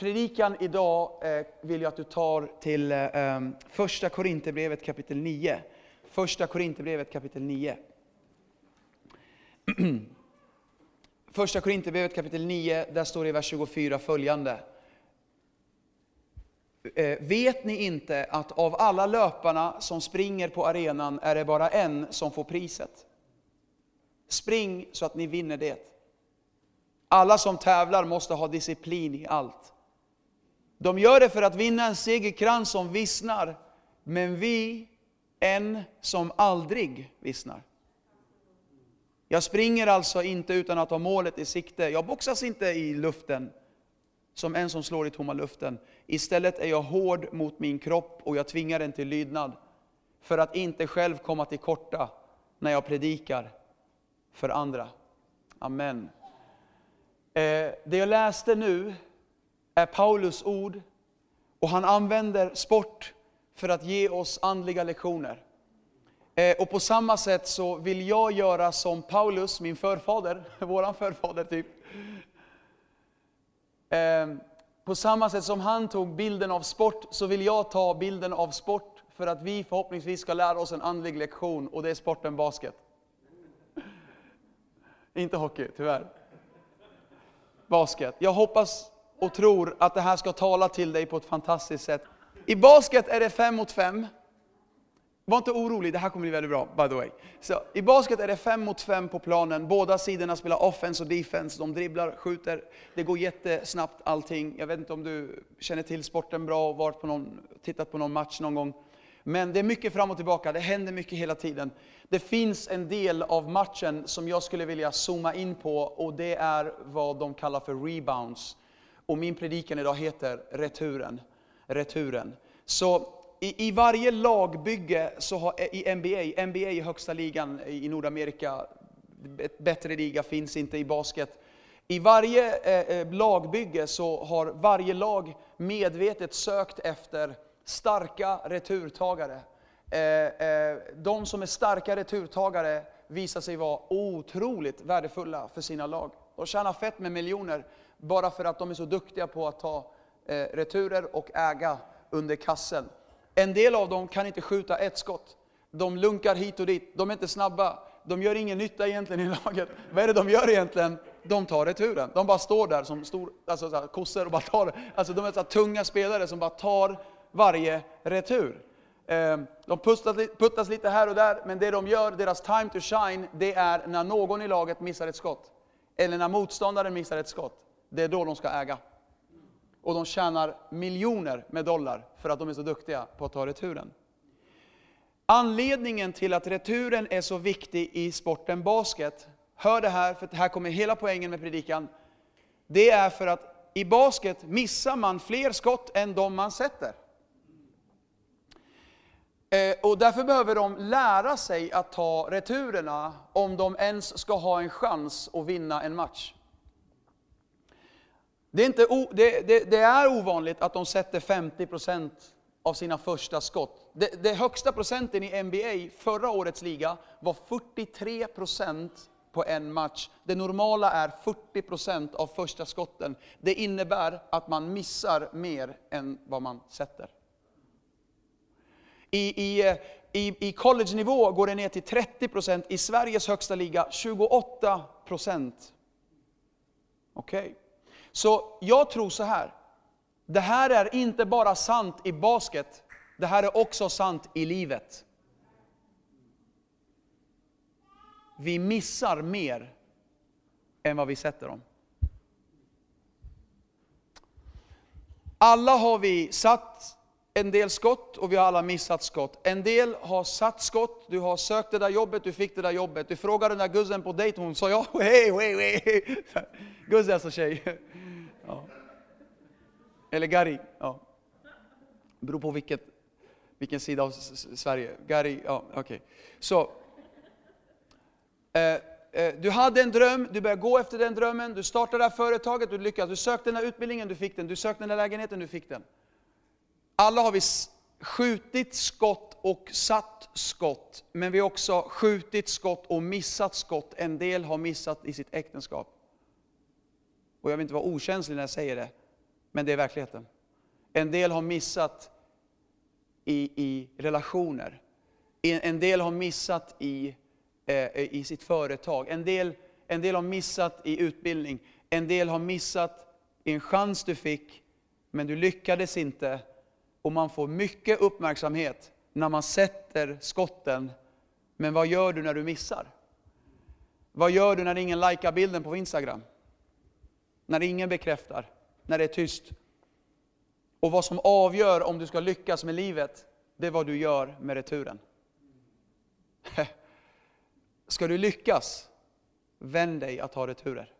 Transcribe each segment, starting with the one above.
predikan idag eh, vill jag att du tar till eh, första Korinthierbrevet kapitel 9. Första Korinthierbrevet kapitel 9. Första Korinthierbrevet kapitel 9, där står det i vers 24 följande. Eh, vet ni inte att av alla löparna som springer på arenan är det bara en som får priset? Spring så att ni vinner det. Alla som tävlar måste ha disciplin i allt. De gör det för att vinna en segerkrans som vissnar, men vi en som aldrig vissnar. Jag springer alltså inte utan att ha målet i sikte. Jag boxas inte i luften som en som slår i tomma luften. Istället är jag hård mot min kropp och jag tvingar den till lydnad för att inte själv komma till korta när jag predikar för andra. Amen. Eh, det jag läste nu är Paulus ord och han använder sport för att ge oss andliga lektioner. Eh, och på samma sätt så vill jag göra som Paulus, min förfader, våran förfader typ. Eh, på samma sätt som han tog bilden av sport så vill jag ta bilden av sport för att vi förhoppningsvis ska lära oss en andlig lektion och det är sporten basket. Inte hockey, tyvärr. Basket. Jag hoppas och tror att det här ska tala till dig på ett fantastiskt sätt. I basket är det fem mot fem. Var inte orolig, det här kommer bli väldigt bra, by the way. Så, I basket är det fem mot fem på planen. Båda sidorna spelar offense och defense. De dribblar, skjuter. Det går jättesnabbt allting. Jag vet inte om du känner till sporten bra och varit på någon, tittat på någon match någon gång. Men det är mycket fram och tillbaka, det händer mycket hela tiden. Det finns en del av matchen som jag skulle vilja zooma in på och det är vad de kallar för rebounds. Och min predikan idag heter returen. returen. Så i, i varje lagbygge så har, i NBA, NBA är högsta ligan i Nordamerika, bättre liga finns inte i basket. I varje eh, eh, lagbygge så har varje lag medvetet sökt efter starka returtagare. Eh, eh, de som är starka returtagare visar sig vara otroligt värdefulla för sina lag. De tjänar fett med miljoner bara för att de är så duktiga på att ta eh, returer och äga under kassen. En del av dem kan inte skjuta ett skott. De lunkar hit och dit, de är inte snabba, de gör ingen nytta egentligen i laget. Vad är det de gör egentligen? De tar returen. De bara står där som stor, alltså så här, kossor och bara tar Alltså de är så här, tunga spelare som bara tar varje retur. Eh, De puttas, puttas lite här och där, men det de gör, deras time to shine, det är när någon i laget missar ett skott. Eller när motståndaren missar ett skott. Det är då de ska äga. Och de tjänar miljoner med dollar för att de är så duktiga på att ta returen. Anledningen till att returen är så viktig i sporten basket, hör det här, för här kommer hela poängen med predikan. Det är för att i basket missar man fler skott än de man sätter. Eh, och därför behöver de lära sig att ta returerna om de ens ska ha en chans att vinna en match. Det är, inte o, det, det, det är ovanligt att de sätter 50% av sina första skott. Det, det högsta procenten i NBA, förra årets liga, var 43% på en match. Det normala är 40% av första skotten. Det innebär att man missar mer än vad man sätter. I, i, i, I college-nivå går det ner till 30%, i Sveriges högsta liga 28%. Okej. Så jag tror så här. Det här är inte bara sant i basket, det här är också sant i livet. Vi missar mer än vad vi sätter dem. Alla har vi satt en del skott och vi har alla missat skott. En del har satt skott, du har sökt det där jobbet, du fick det där jobbet. Du frågade den där guzzen på dejt, hon sa ja, hej, hej, hej. Guzze alltså tjej. Ja. Eller Gary, ja. Beror på vilket, vilken sida av Sverige. Gary, ja okej. Så, eh, eh, du hade en dröm, du började gå efter den drömmen, du startade det här företaget, du lyckades. Du sökte den här utbildningen, du fick den. Du sökte den här lägenheten, du fick den. Alla har vi skjutit skott och satt skott, men vi har också skjutit skott och missat skott. En del har missat i sitt äktenskap. Och jag vill inte vara okänslig när jag säger det, Men det är verkligheten. En del har missat i, i relationer. En del har missat i, eh, i sitt företag. En del, en del har missat i utbildning. En del har missat i en chans du fick, men du lyckades inte. Och man får mycket uppmärksamhet när man sätter skotten. Men vad gör du när du missar? Vad gör du när ingen likar bilden på Instagram? När ingen bekräftar? När det är tyst? Och vad som avgör om du ska lyckas med livet, det är vad du gör med returen. Ska du lyckas, vänd dig att ta returer.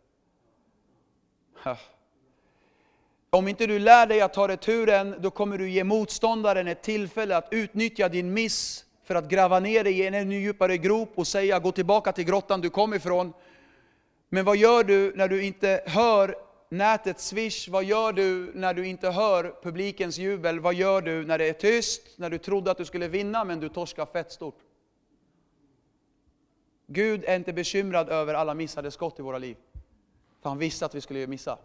Om inte du lär dig att ta returen, då kommer du ge motståndaren ett tillfälle att utnyttja din miss för att gräva ner dig i en ännu djupare grop och säga gå tillbaka till grottan du kom ifrån. Men vad gör du när du inte hör nätets swish? Vad gör du när du inte hör publikens jubel? Vad gör du när det är tyst? När du trodde att du skulle vinna men du torskar fett stort? Gud är inte bekymrad över alla missade skott i våra liv. För han visste att vi skulle missa.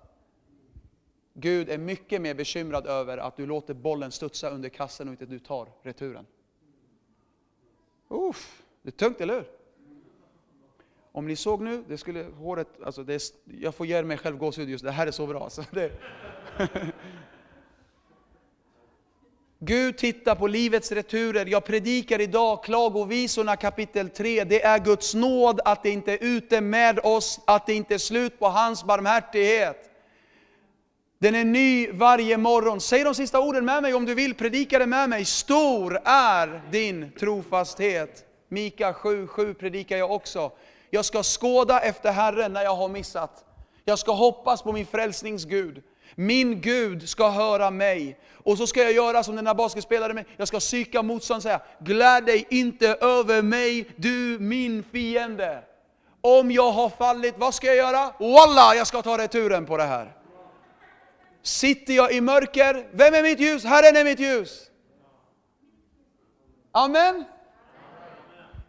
Gud är mycket mer bekymrad över att du låter bollen studsa under kassen och inte du tar returen. Uff, det är tungt, eller hur? Om ni såg nu, det skulle håret, alltså det är, jag får ge mig själv gåshud just det här är så bra. Så det, Gud tittar på livets returer. Jag predikar idag Klagovisorna kapitel 3. Det är Guds nåd att det inte är ute med oss, att det inte är slut på hans barmhärtighet. Den är ny varje morgon. Säg de sista orden med mig om du vill, predika det med mig. Stor är din trofasthet. Mika 7.7 predikar jag också. Jag ska skåda efter Herren när jag har missat. Jag ska hoppas på min frälsningsgud. Min Gud ska höra mig. Och så ska jag göra som den här basketspelaren, med. jag ska psyka motståndaren och säga, gläd dig inte över mig, du min fiende. Om jag har fallit, vad ska jag göra? Walla, jag ska ta returen på det här. Sitter jag i mörker, vem är mitt ljus? Herren är mitt ljus. Amen.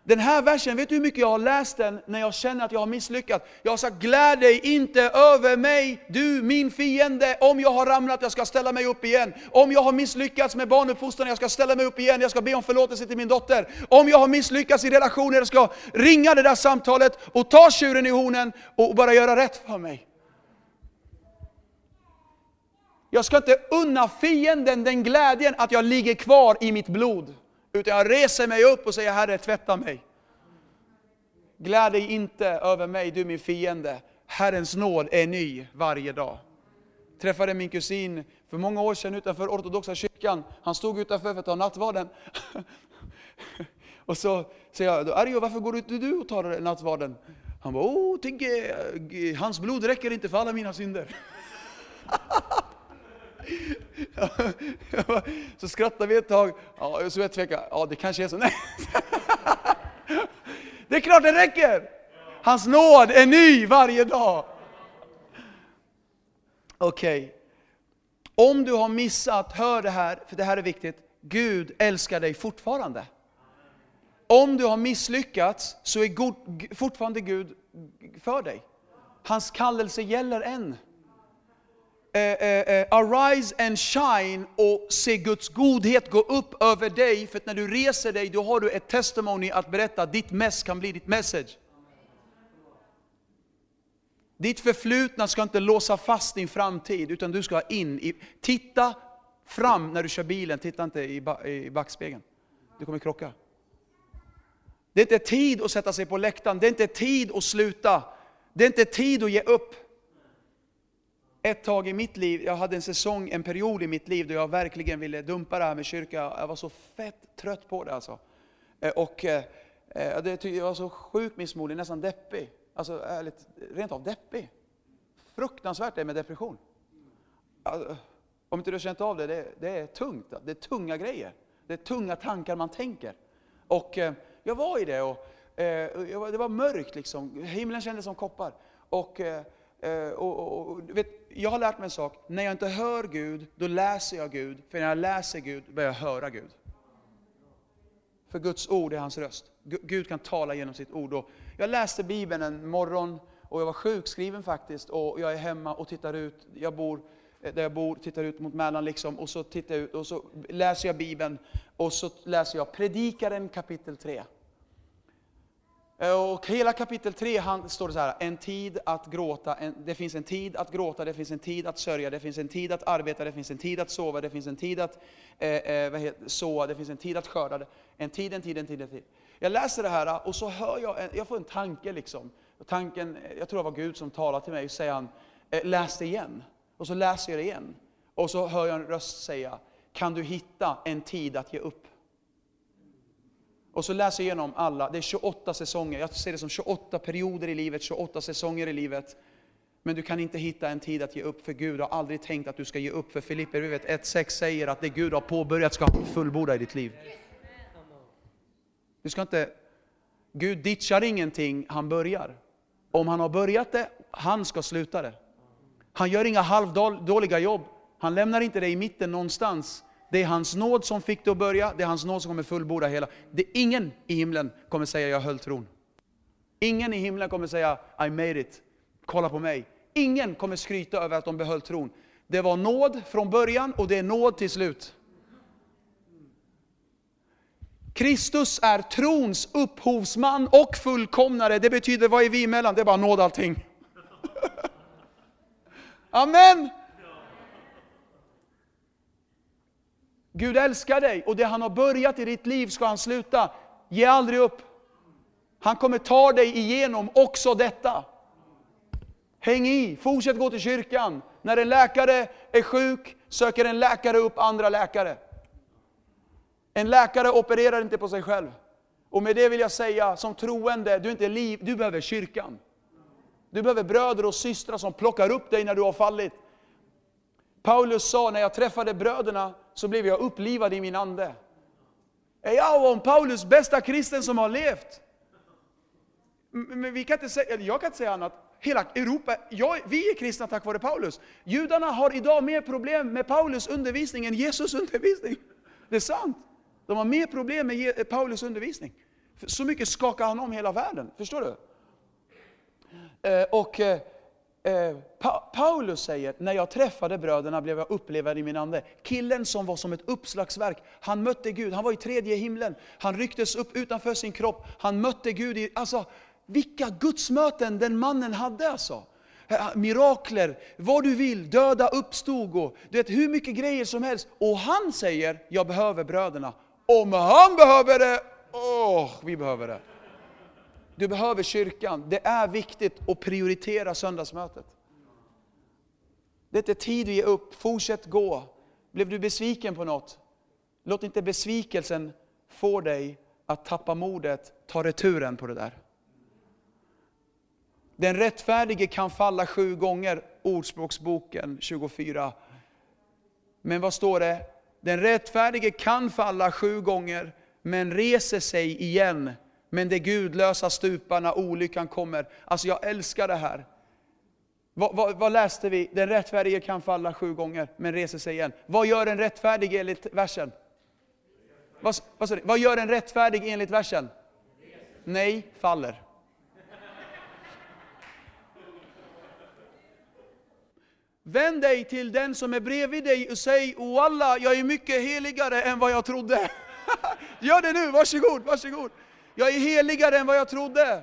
Den här versen, vet du hur mycket jag har läst den när jag känner att jag har misslyckats? Jag har sagt, gläd dig inte över mig, du min fiende. Om jag har ramlat, jag ska ställa mig upp igen. Om jag har misslyckats med barnuppfostran, jag ska ställa mig upp igen. Jag ska be om förlåtelse till min dotter. Om jag har misslyckats i relationer, jag ska ringa det där samtalet och ta tjuren i hornen och bara göra rätt för mig. Jag ska inte unna fienden den glädjen att jag ligger kvar i mitt blod. Utan jag reser mig upp och säger, Herre tvätta mig. Gläd dig inte över mig, du min fiende. Herrens nåd är ny varje dag. Jag träffade min kusin för många år sedan utanför ortodoxa kyrkan. Han stod utanför för att ta nattvarden. och så säger jag, Arjo varför går inte du och tar nattvarden? Han bara, oh, tänk, hans blod räcker inte för alla mina synder. så skrattade vi ett tag, ja, så jag tvekade, ja det kanske är så. Nej. Det är klart det räcker! Hans nåd är ny varje dag. Okej. Okay. Om du har missat, hör det här, för det här är viktigt. Gud älskar dig fortfarande. Om du har misslyckats så är God, fortfarande Gud för dig. Hans kallelse gäller än. Eh, eh, eh, arise and shine och se Guds godhet gå upp över dig. För när du reser dig, då har du ett testimony att berätta. Ditt mess kan bli ditt message. Ditt förflutna ska inte låsa fast din framtid, utan du ska in i... Titta fram när du kör bilen, titta inte i, i backspegeln. Du kommer krocka. Det är inte tid att sätta sig på läktaren, det är inte tid att sluta. Det är inte tid att ge upp ett tag i mitt liv, jag hade en säsong, en period i mitt liv då jag verkligen ville dumpa det här med kyrka. Jag var så fett trött på det alltså. Eh, och eh, eh, jag var så sjukt missmodig, nästan deppig. Alltså ärligt, rent av deppig. Fruktansvärt det med depression. Alltså, om inte du har känt av det, det, det, är tungt. Det är tunga grejer. Det är tunga tankar man tänker. Och jag var i det och det var mörkt liksom. Himlen kändes som koppar. Och Eh, och, och, och, vet, jag har lärt mig en sak, när jag inte hör Gud, då läser jag Gud. För när jag läser Gud, börjar jag höra Gud. För Guds ord är hans röst. Gud kan tala genom sitt ord. Och jag läste Bibeln en morgon, och jag var sjukskriven faktiskt, och jag är hemma och tittar ut. Jag bor eh, där jag bor, tittar ut mot Mälaren liksom, och så tittar jag ut och så läser jag Bibeln och så läser jag Predikaren kapitel 3. Eh, och hela kapitel 3 han, står det så här, en tid att gråta, en, det finns en tid att gråta, det finns en tid att sörja, det finns en tid att arbeta, det finns en tid att sova, det finns en tid att eh, eh, såa, det finns en tid att skörda. En tid, en tid, en tid, en tid. Jag läser det här och så hör jag, jag får en tanke liksom. Tanken, jag tror det var Gud som talade till mig, och säger han, eh, läs det igen. Och så läser jag det igen. Och så hör jag en röst säga, kan du hitta en tid att ge upp? Och så läser jag igenom alla, det är 28 säsonger, jag ser det som 28 perioder i livet, 28 säsonger i livet. Men du kan inte hitta en tid att ge upp, för Gud du har aldrig tänkt att du ska ge upp. För Filipper, vi vet 1.6 säger att det Gud har påbörjat ska fullborda i ditt liv. Du ska inte, Gud ditchar ingenting han börjar. Om han har börjat det, han ska sluta det. Han gör inga halvdåliga jobb. Han lämnar inte dig i mitten någonstans. Det är hans nåd som fick det att börja, det är hans nåd som kommer fullborda hela. Det är ingen i himlen kommer säga jag höll tron. Ingen i himlen kommer säga I made it, kolla på mig. Ingen kommer skryta över att de behöll tron. Det var nåd från början och det är nåd till slut. Kristus är trons upphovsman och fullkomnare. Det betyder, vad är vi emellan? Det är bara nåd allting. Amen! Gud älskar dig och det han har börjat i ditt liv ska han sluta. Ge aldrig upp. Han kommer ta dig igenom också detta. Häng i, fortsätt gå till kyrkan. När en läkare är sjuk söker en läkare upp andra läkare. En läkare opererar inte på sig själv. Och med det vill jag säga, som troende, du, är inte liv, du behöver kyrkan. Du behöver bröder och systrar som plockar upp dig när du har fallit. Paulus sa, när jag träffade bröderna så blev jag upplivad i min ande. Är jag om Paulus bästa kristen som har levt? Men vi kan inte säga, jag kan inte säga annat. Hela Europa, jag, vi är kristna tack vare Paulus. Judarna har idag mer problem med Paulus undervisning än Jesus undervisning. Det är sant. De har mer problem med eh, Paulus undervisning. Så mycket skakar han om hela världen. Förstår du? Eh, och eh, eh, Paulus säger, när jag träffade bröderna blev jag upplevad i min ande. Killen som var som ett uppslagsverk, han mötte Gud, han var i tredje himlen. Han rycktes upp utanför sin kropp, han mötte Gud. I, alltså, vilka gudsmöten den mannen hade alltså eh, mirakler, vad du vill, döda uppstod och du vet hur mycket grejer som helst. Och han säger, jag behöver bröderna. Om han behöver det, åh, oh, vi behöver det. Du behöver kyrkan. Det är viktigt att prioritera söndagsmötet. Det är inte tid att ge upp, fortsätt gå. Blev du besviken på något? Låt inte besvikelsen få dig att tappa modet, ta returen på det där. Den rättfärdige kan falla sju gånger, Ordspråksboken 24. Men vad står det? Den rättfärdige kan falla sju gånger, men reser sig igen. Men det gudlösa stupar när olyckan kommer. Alltså jag älskar det här. Vad, vad, vad, läste vi? Den rättfärdige kan falla sju gånger, men reser sig igen. Vad gör en rättfärdig enligt versen? Vad, vad, vad gör en rättfärdig enligt versen? Nej, faller. Vänd dig till den som är bredvid dig och säg walla, jag är mycket heligare än vad jag trodde. Gör det nu, varsågod, varsågod. Jag är heligare än vad jag trodde.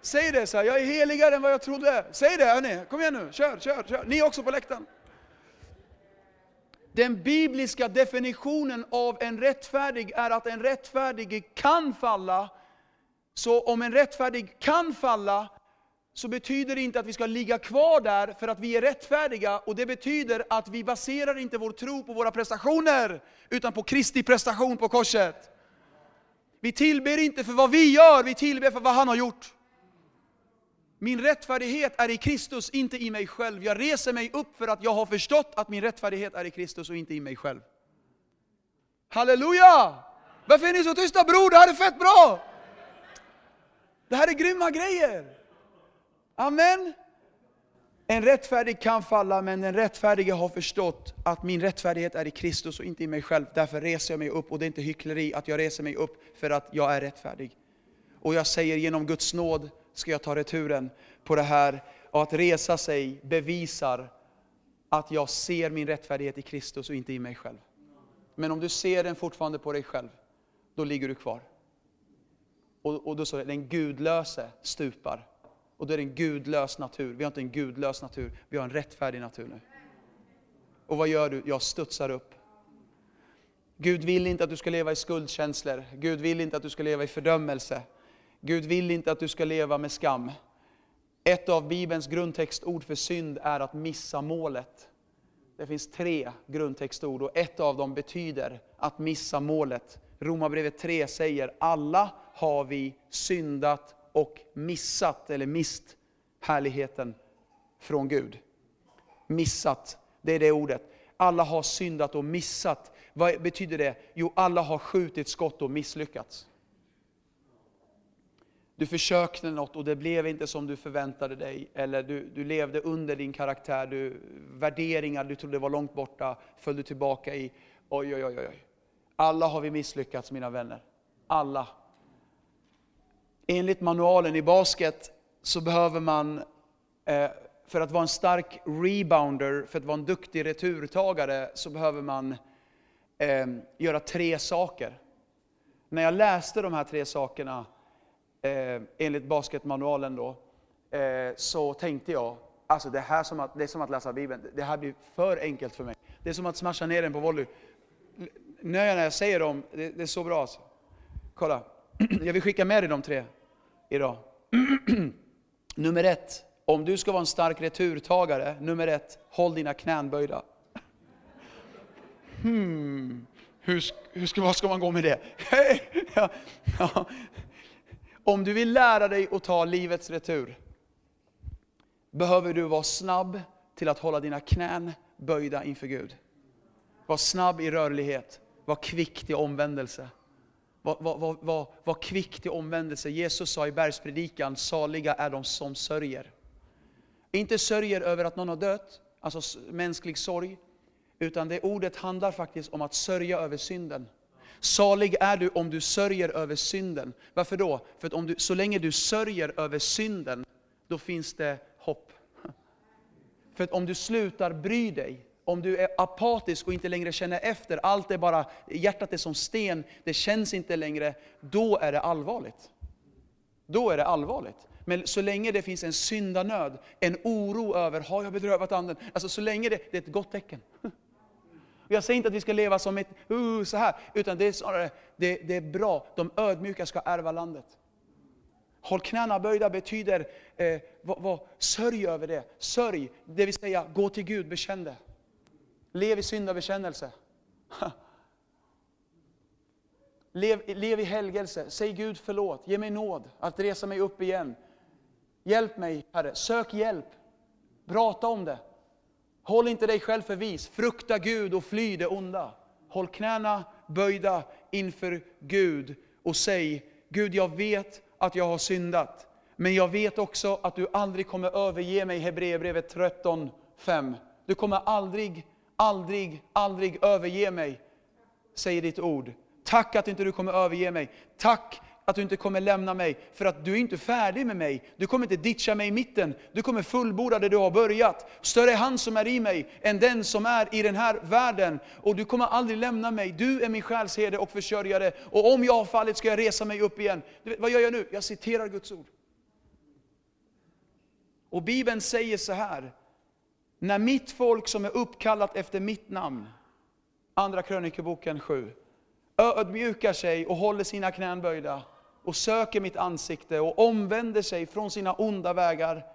Säg det så här, jag är heligare än vad jag trodde. Säg det hörni, kom igen nu, kör, kör, kör. Ni också på läktaren. Den bibliska definitionen av en rättfärdig är att en rättfärdig kan falla. Så om en rättfärdig kan falla, så betyder det inte att vi ska ligga kvar där för att vi är rättfärdiga. Och det betyder att vi baserar inte vår tro på våra prestationer, utan på Kristi prestation på korset. Vi tillber inte för vad vi gör, vi tillber för vad han har gjort. Min rättfärdighet är i Kristus, inte i mig själv. Jag reser mig upp för att jag har förstått att min rättfärdighet är i Kristus och inte i mig själv. Halleluja! Varför är ni så tysta bror? Det här är fett bra! Det här är grymma grejer! Amen. En rättfärdig kan falla, men den rättfärdige har förstått att min rättfärdighet är i Kristus och inte i mig själv. Därför reser jag mig upp, och det är inte hyckleri att jag reser mig upp för att jag är rättfärdig. Och jag säger genom Guds nåd ska jag ta returen på det här. Och att resa sig bevisar att jag ser min rättfärdighet i Kristus och inte i mig själv. Men om du ser den fortfarande på dig själv, då ligger du kvar. Och, och då står det, den gudlöse stupar. Och då är det en gudlös natur. Vi har inte en gudlös natur, vi har en rättfärdig natur nu. Och vad gör du? Jag studsar upp. Gud vill inte att du ska leva i skuldkänslor. Gud vill inte att du ska leva i fördömelse. Gud vill inte att du ska leva med skam. Ett av Bibelns grundtextord för synd är att missa målet. Det finns tre grundtextord och ett av dem betyder att missa målet. Romarbrevet 3 säger alla har vi syndat och missat, eller mist, härligheten från Gud. Missat, det är det ordet. Alla har syndat och missat. Vad betyder det? Jo, alla har skjutit skott och misslyckats. Du försökte något och det blev inte som du förväntade dig. Eller du, du levde under din karaktär, du, värderingar du trodde var långt borta föll du tillbaka i. Oj, oj, oj, oj. Alla har vi misslyckats mina vänner. Alla. Enligt manualen i basket så behöver man, eh, för att vara en stark rebounder, för att vara en duktig returtagare, så behöver man ehm, göra tre saker. När jag läste de här tre sakerna, eh, enligt basketmanualen då, eh, så tänkte jag, alltså det, här som att, det är som att läsa Bibeln, det här blir för enkelt för mig. Det är som att smasha ner den på volley. När jag säger dem, det, det är så bra alltså. Kolla, jag vill skicka med dig de tre idag. nummer ett, om du ska vara en stark returtagare, nummer ett, håll dina knän böjda. Hmm, hur, hur ska, vad ska man gå med det? ja, ja. Om du vill lära dig att ta livets retur, behöver du vara snabb till att hålla dina knän böjda inför Gud. Var snabb i rörlighet, var kvick till omvändelse. Var, var, var, var, kvick till omvändelse. Jesus sa i bergspredikan, saliga är de som sörjer. Inte sörjer över att någon har dött, alltså mänsklig sorg, utan det ordet handlar faktiskt om att sörja över synden. Salig är du om du sörjer över synden. Varför då? För att om du, så länge du sörjer över synden, då finns det hopp. För att om du slutar bry dig, om du är apatisk och inte längre känner efter, allt är bara, hjärtat är som sten, det känns inte längre, då är det allvarligt. Då är det allvarligt. Men så länge det finns en syndanöd, en oro över, har jag bedrövat anden? Alltså så länge det, det är ett gott tecken. Jag säger inte att vi ska leva som ett, uh, så här, utan det är snarare, det, det är bra, de ödmjuka ska ärva landet. Håll knäna böjda betyder, eh, vad, vad, sörj över det. Sörj, det vill säga gå till Gud, bekänn det. Lev i syndabekännelse. Lev, lev i helgelse. Säg Gud förlåt. Ge mig nåd att resa mig upp igen. Hjälp mig, Herre. Sök hjälp. Prata om det. Håll inte dig själv för vis. Frukta Gud och fly det onda. Håll knäna böjda inför Gud och säg, Gud jag vet att jag har syndat. Men jag vet också att du aldrig kommer överge mig, Hebreerbrevet 13.5. Du kommer aldrig aldrig, aldrig överge mig, säger ditt ord. Tack att inte du kommer överge mig. Tack att du inte kommer lämna mig, för att du är inte färdig med mig. Du kommer inte ditcha mig i mitten. Du kommer fullborda det du har börjat. Större är han som är i mig än den som är i den här världen. Och du kommer aldrig lämna mig. Du är min själsherde och försörjare. Och om jag har fallit ska jag resa mig upp igen. Vad gör jag nu? Jag citerar Guds ord. Och Bibeln säger så här, när mitt folk som är uppkallat efter mitt namn, Andra krönikeboken 7, ödmjukar sig och håller sina knän böjda och söker mitt ansikte och omvänder sig från sina onda vägar,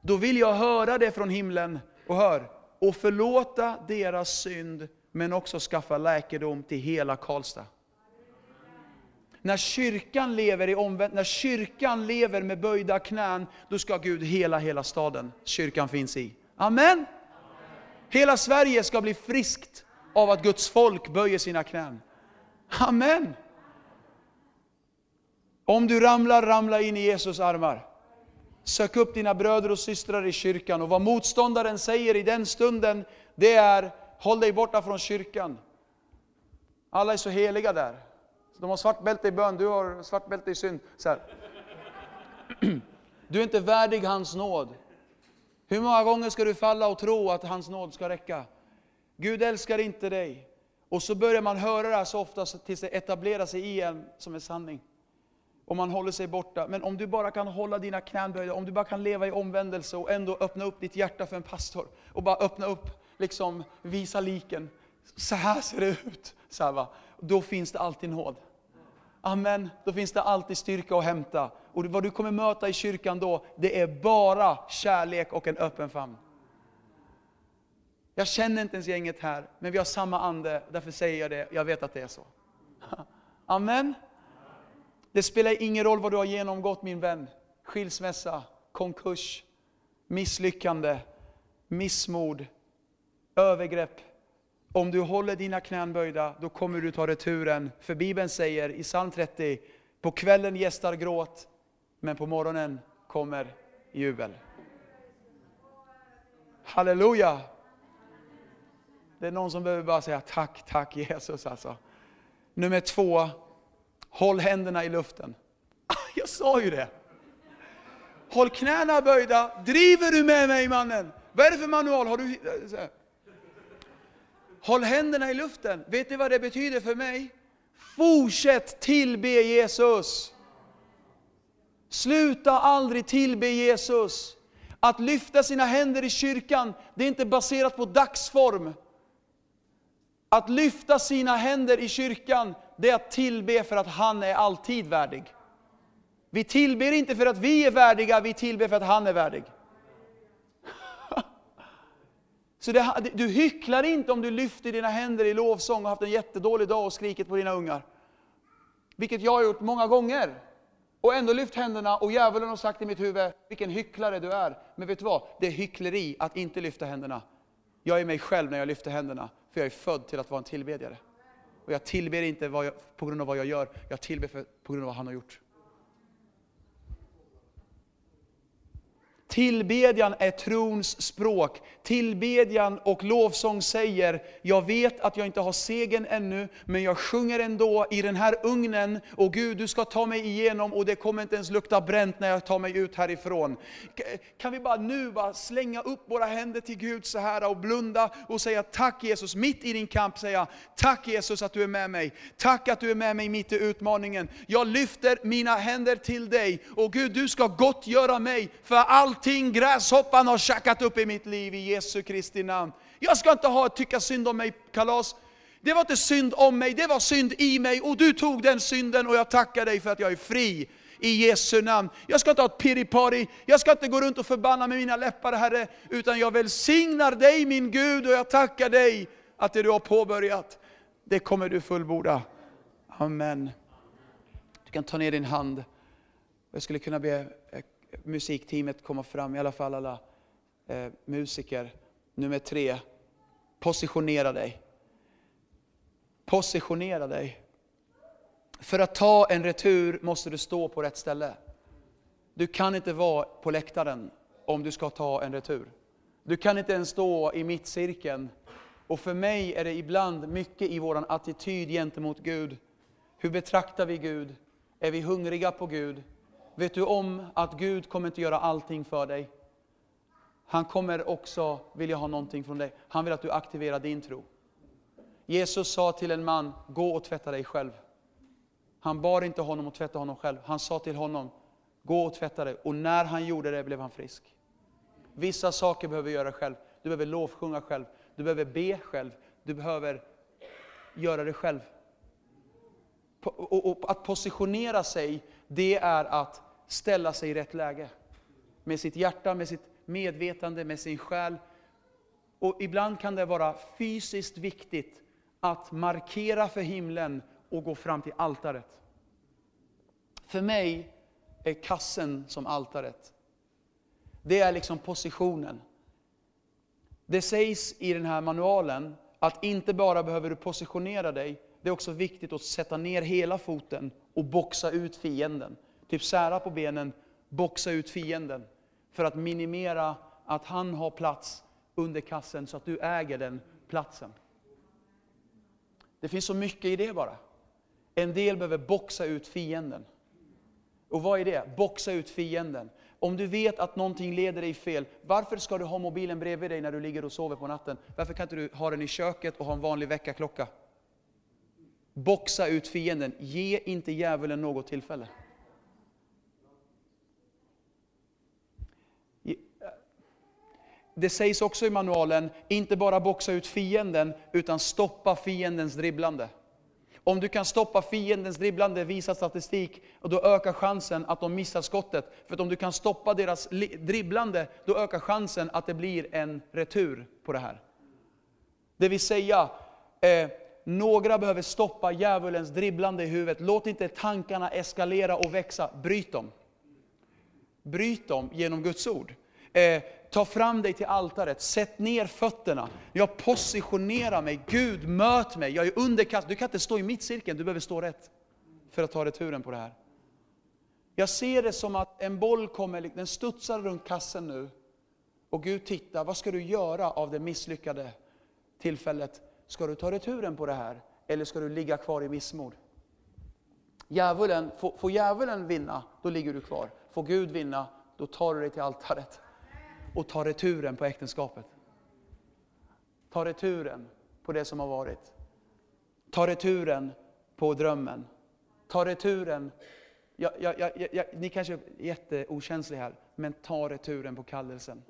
då vill jag höra det från himlen, och hör, och förlåta deras synd, men också skaffa läkedom till hela Karlstad. När kyrkan lever i omvänd, när kyrkan lever med böjda knän, då ska Gud hela hela staden kyrkan finns i. Amen. Hela Sverige ska bli friskt av att Guds folk böjer sina knän. Amen. Om du ramlar, ramla in i Jesus armar. Sök upp dina bröder och systrar i kyrkan och vad motståndaren säger i den stunden, det är håll dig borta från kyrkan. Alla är så heliga där. De har svart bälte i bön, du har svart bälte i synd. Så här. Du är inte värdig hans nåd. Hur många gånger ska du falla och tro att hans nåd ska räcka? Gud älskar inte dig. Och så börjar man höra det här så ofta tills det etablerar sig i en som en sanning. Och man håller sig borta. Men om du bara kan hålla dina knän böjda, om du bara kan leva i omvändelse och ändå öppna upp ditt hjärta för en pastor. Och bara öppna upp, liksom visa liken. Så här ser det ut. Så här, va? Då finns det alltid nåd. Amen. Då finns det alltid styrka att hämta. Och vad du kommer möta i kyrkan då, det är bara kärlek och en öppen famn. Jag känner inte ens gänget här, men vi har samma ande, därför säger jag det. Jag vet att det är så. Amen. Det spelar ingen roll vad du har genomgått min vän. Skilsmässa, konkurs, misslyckande, missmod, övergrepp. Om du håller dina knän böjda, då kommer du ta returen. För Bibeln säger i psalm 30, på kvällen gästar gråt, men på morgonen kommer jubel. Halleluja! Det är någon som behöver bara säga tack, tack Jesus alltså. Nummer två, håll händerna i luften. Jag sa ju det! Håll knäna böjda. Driver du med mig mannen? Vad är det för manual? Har du... Håll händerna i luften. Vet ni vad det betyder för mig? Fortsätt tillbe Jesus. Sluta aldrig tillbe Jesus. Att lyfta sina händer i kyrkan, det är inte baserat på dagsform. Att lyfta sina händer i kyrkan, det är att tillbe för att han är alltid värdig. Vi tillber inte för att vi är värdiga, vi tillber för att han är värdig. Så det, du hycklar inte om du lyfter dina händer i lovsång och haft en jättedålig dag och skrikit på dina ungar. Vilket jag har gjort många gånger. Och ändå lyft händerna och djävulen har sagt i mitt huvud, vilken hycklare du är. Men vet du vad? Det är hyckleri att inte lyfta händerna. Jag är mig själv när jag lyfter händerna, för jag är född till att vara en tillbedjare. Och jag tillber inte jag, på grund av vad jag gör, jag tillber för, på grund av vad han har gjort. Tillbedjan är trons språk. Tillbedjan och lovsång säger, jag vet att jag inte har segern ännu, men jag sjunger ändå i den här ugnen, och Gud du ska ta mig igenom och det kommer inte ens lukta bränt när jag tar mig ut härifrån. Kan vi bara nu bara slänga upp våra händer till Gud så här och blunda och säga tack Jesus, mitt i din kamp säga tack Jesus att du är med mig. Tack att du är med mig mitt i utmaningen. Jag lyfter mina händer till dig och Gud du ska gottgöra mig för allt allting gräshoppan har tjackat upp i mitt liv i Jesu Kristi namn. Jag ska inte ha ett tycka synd om mig kalas. Det var inte synd om mig, det var synd i mig och du tog den synden och jag tackar dig för att jag är fri i Jesu namn. Jag ska inte ha ett piripari, jag ska inte gå runt och förbanna med mina läppar Herre, utan jag välsignar dig min Gud och jag tackar dig att det du har påbörjat, det kommer du fullborda. Amen. Du kan ta ner din hand. Jag skulle kunna be musikteamet komma fram, i alla fall alla eh, musiker. Nummer tre, positionera dig. Positionera dig. För att ta en retur måste du stå på rätt ställe. Du kan inte vara på läktaren om du ska ta en retur. Du kan inte ens stå i mittcirkeln. Och för mig är det ibland mycket i vår attityd gentemot Gud. Hur betraktar vi Gud? Är vi hungriga på Gud? Vet du om att Gud kommer inte göra allting för dig? Han kommer också vilja ha någonting från dig. Han vill att du aktiverar din tro. Jesus sa till en man, gå och tvätta dig själv. Han bar inte honom att tvätta honom själv. Han sa till honom, gå och tvätta dig. Och när han gjorde det blev han frisk. Vissa saker behöver du göra själv. Du behöver lovsjunga själv. Du behöver be själv. Du behöver göra det själv. Och, att positionera sig, det är att ställa sig i rätt läge. Med sitt hjärta, med sitt medvetande, med sin själ. Och ibland kan det vara fysiskt viktigt att markera för himlen och gå fram till altaret. För mig är kassen som altaret. Det är liksom positionen. Det sägs i den här manualen att inte bara behöver du positionera dig, det är också viktigt att sätta ner hela foten och boxa ut fienden. Typ sära på benen, boxa ut fienden. För att minimera att han har plats under kassen så att du äger den platsen. Det finns så mycket i det bara. En del behöver boxa ut fienden. Och vad är det? Boxa ut fienden. Om du vet att någonting leder dig fel, varför ska du ha mobilen bredvid dig när du ligger och sover på natten? Varför kan inte du ha den i köket och ha en vanlig väckarklocka? Boxa ut fienden, ge inte djävulen något tillfälle. Det sägs också i manualen, inte bara boxa ut fienden, utan stoppa fiendens dribblande. Om du kan stoppa fiendens dribblande, visar statistik, och då ökar chansen att de missar skottet. För om du kan stoppa deras dribblande, då ökar chansen att det blir en retur på det här. Det vill säga, eh, några behöver stoppa djävulens dribblande i huvudet. Låt inte tankarna eskalera och växa, bryt dem. Bryt dem genom Guds ord. Eh, ta fram dig till altaret, sätt ner fötterna. Jag positionerar mig, Gud möt mig, jag är underkastad. Du kan inte stå i mittcirkeln, du behöver stå rätt för att ta returen på det här. Jag ser det som att en boll kommer, liksom, den studsar runt kassen nu. Och Gud tittar, vad ska du göra av det misslyckade tillfället? Ska du ta returen på det här? Eller ska du ligga kvar i missmod? Djävulen, får, får djävulen vinna, då ligger du kvar. Får Gud vinna, då tar du dig till altaret och ta returen på äktenskapet. Ta returen på det som har varit. Ta returen på drömmen. Ta returen, Jag, jag, jag, ni kanske är jätteokänsliga här, men ta returen på kallelsen.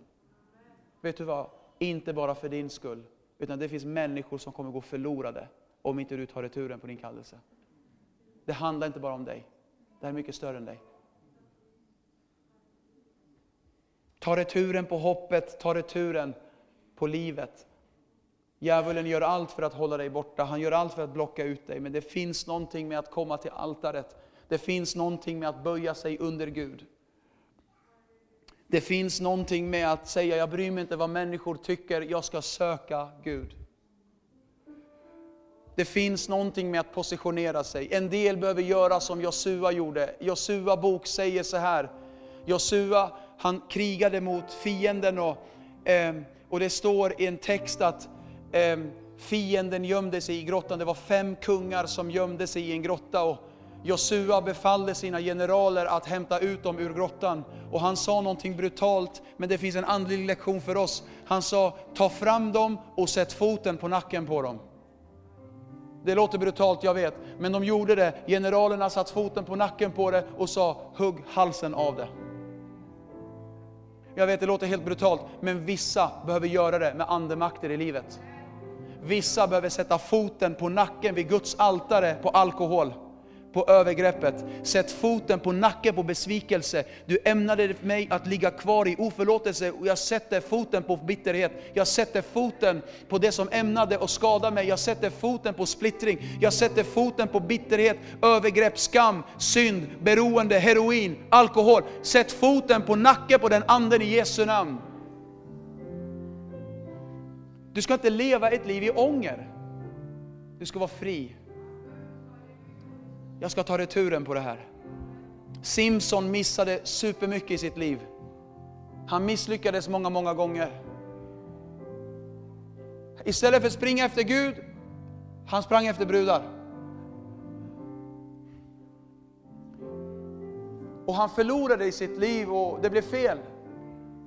Vet du vad? Inte bara för din skull, utan det finns människor som kommer gå förlorade om inte du tar returen på din kallelse. Det handlar inte bara om dig. Det här är mycket större än dig. Ta returen på hoppet, ta returen på livet. Djävulen gör allt för att hålla dig borta, han gör allt för att blocka ut dig. Men det finns någonting med att komma till altaret. Det finns någonting med att böja sig under Gud. Det finns någonting med att säga, jag bryr mig inte vad människor tycker, jag ska söka Gud. Det finns någonting med att positionera sig. En del behöver göra som Josua gjorde. Josua bok säger så här, Josua han krigade mot fienden och, eh, och det står i en text att eh, fienden gömde sig i grottan. Det var fem kungar som gömde sig i en grotta och Josua befallde sina generaler att hämta ut dem ur grottan. Och han sa någonting brutalt, men det finns en andlig lektion för oss. Han sa, ta fram dem och sätt foten på nacken på dem. Det låter brutalt, jag vet, men de gjorde det. Generalerna satt foten på nacken på det och sa, hugg halsen av det. Jag vet, det låter helt brutalt, men vissa behöver göra det med andemakter i livet. Vissa behöver sätta foten på nacken vid Guds altare på alkohol på övergreppet. Sätt foten på nacken på besvikelse. Du ämnade mig att ligga kvar i oförlåtelse och jag sätter foten på bitterhet. Jag sätter foten på det som ämnade att skada mig. Jag sätter foten på splittring. Jag sätter foten på bitterhet, övergrepp, skam, synd, beroende, heroin, alkohol. Sätt foten på nacken på den anden i Jesu namn. Du ska inte leva ett liv i ånger. Du ska vara fri jag ska ta returen på det här. Simson missade supermycket i sitt liv. Han misslyckades många, många gånger. Istället för att springa efter Gud, han sprang efter brudar. Och han förlorade i sitt liv och det blev fel.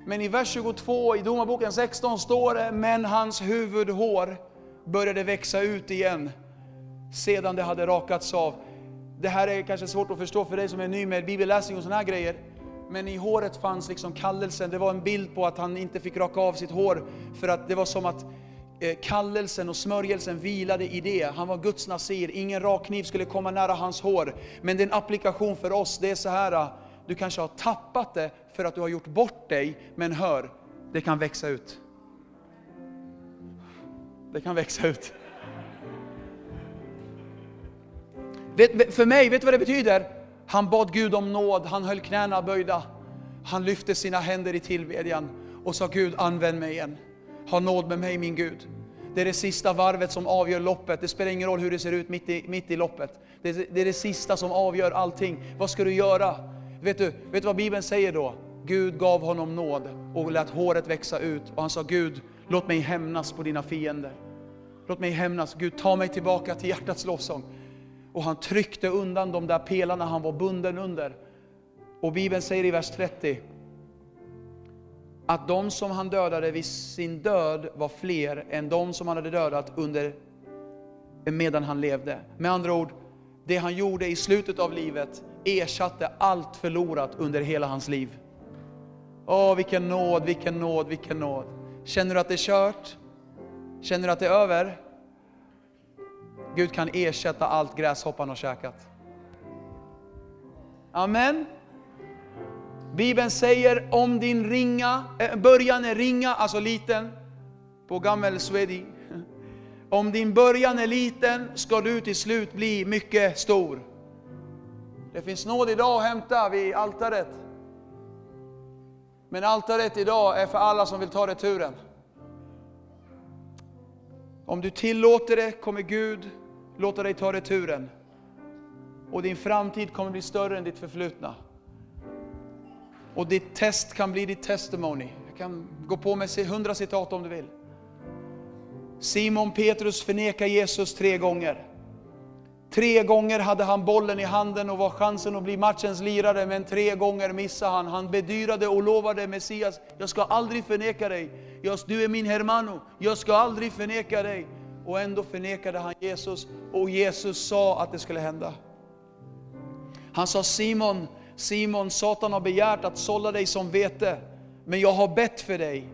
Men i vers 22 i Domarboken 16 står det, men hans huvudhår började växa ut igen sedan det hade rakats av det här är kanske svårt att förstå för dig som är ny med bibelläsning och sådana här grejer. Men i håret fanns liksom kallelsen, det var en bild på att han inte fick raka av sitt hår. För att det var som att eh, kallelsen och smörjelsen vilade i det. Han var Guds nasir, ingen rakkniv skulle komma nära hans hår. Men det är en applikation för oss, det är så här, ah, du kanske har tappat det för att du har gjort bort dig, men hör, det kan växa ut. Det kan växa ut. För mig, vet du vad det betyder? Han bad Gud om nåd, han höll knäna böjda. Han lyfte sina händer i tillbedjan och sa Gud använd mig igen. Ha nåd med mig min Gud. Det är det sista varvet som avgör loppet. Det spelar ingen roll hur det ser ut mitt i, mitt i loppet. Det är, det är det sista som avgör allting. Vad ska du göra? Vet du, vet du vad Bibeln säger då? Gud gav honom nåd och lät håret växa ut. Och han sa Gud, låt mig hämnas på dina fiender. Låt mig hämnas. Gud, ta mig tillbaka till hjärtats lovsång och han tryckte undan de där pelarna han var bunden under. Och Bibeln säger i vers 30, att de som han dödade vid sin död var fler än de som han hade dödat under, medan han levde. Med andra ord, det han gjorde i slutet av livet ersatte allt förlorat under hela hans liv. Åh, vilken nåd, vilken nåd, vilken nåd. Känner du att det är kört? Känner du att det är över? Gud kan ersätta allt gräshoppan har käkat. Amen. Bibeln säger om din ringa, eh, början är ringa, alltså liten, på gammel svedi. Om din början är liten ska du till slut bli mycket stor. Det finns nåd idag att hämta vid altaret. Men altaret idag är för alla som vill ta returen. Om du tillåter det kommer Gud låta dig ta returen. Och din framtid kommer bli större än ditt förflutna. Och ditt test kan bli ditt testimony. Jag kan gå på med hundra citat om du vill. Simon Petrus förnekar Jesus tre gånger. Tre gånger hade han bollen i handen och var chansen att bli matchens lirare, men tre gånger missade han. Han bedyrade och lovade Messias, jag ska aldrig förneka dig. Du är min hermano, jag ska aldrig förneka dig. Och ändå förnekade han Jesus, och Jesus sa att det skulle hända. Han sa Simon, Simon, Satan har begärt att sålla dig som vete, men jag har bett för dig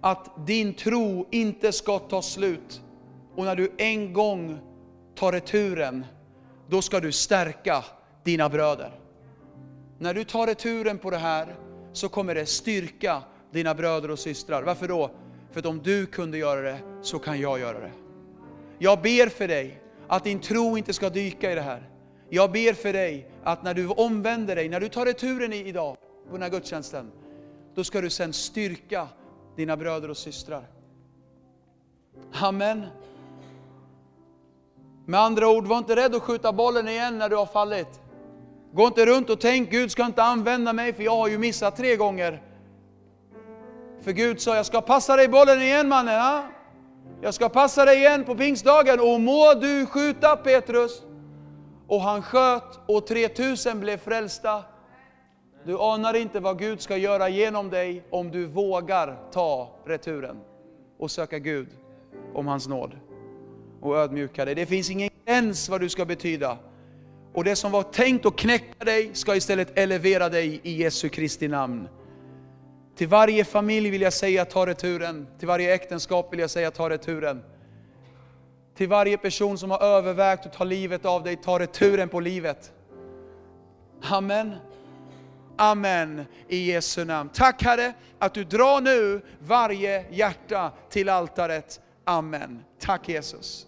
att din tro inte ska ta slut. Och när du en gång tar returen, då ska du stärka dina bröder. När du tar returen på det här så kommer det styrka dina bröder och systrar. Varför då? För att om du kunde göra det så kan jag göra det. Jag ber för dig att din tro inte ska dyka i det här. Jag ber för dig att när du omvänder dig, när du tar returen idag på den här gudstjänsten, då ska du sen styrka dina bröder och systrar. Amen. Med andra ord, var inte rädd att skjuta bollen igen när du har fallit. Gå inte runt och tänk, Gud ska inte använda mig för jag har ju missat tre gånger. För Gud sa, jag ska passa dig bollen igen mannen. Ha? Jag ska passa dig igen på pingstdagen och må du skjuta Petrus. Och han sköt och 3000 blev frälsta. Du anar inte vad Gud ska göra genom dig om du vågar ta returen och söka Gud om hans nåd och ödmjuka dig. Det finns ingen gräns vad du ska betyda. Och det som var tänkt att knäcka dig ska istället elevera dig i Jesu Kristi namn. Till varje familj vill jag säga ta returen. Till varje äktenskap vill jag säga ta returen. Till varje person som har övervägt att ta livet av dig, ta returen på livet. Amen. Amen i Jesu namn. Tack Herre att du drar nu varje hjärta till altaret. Amen. Tack Jesus.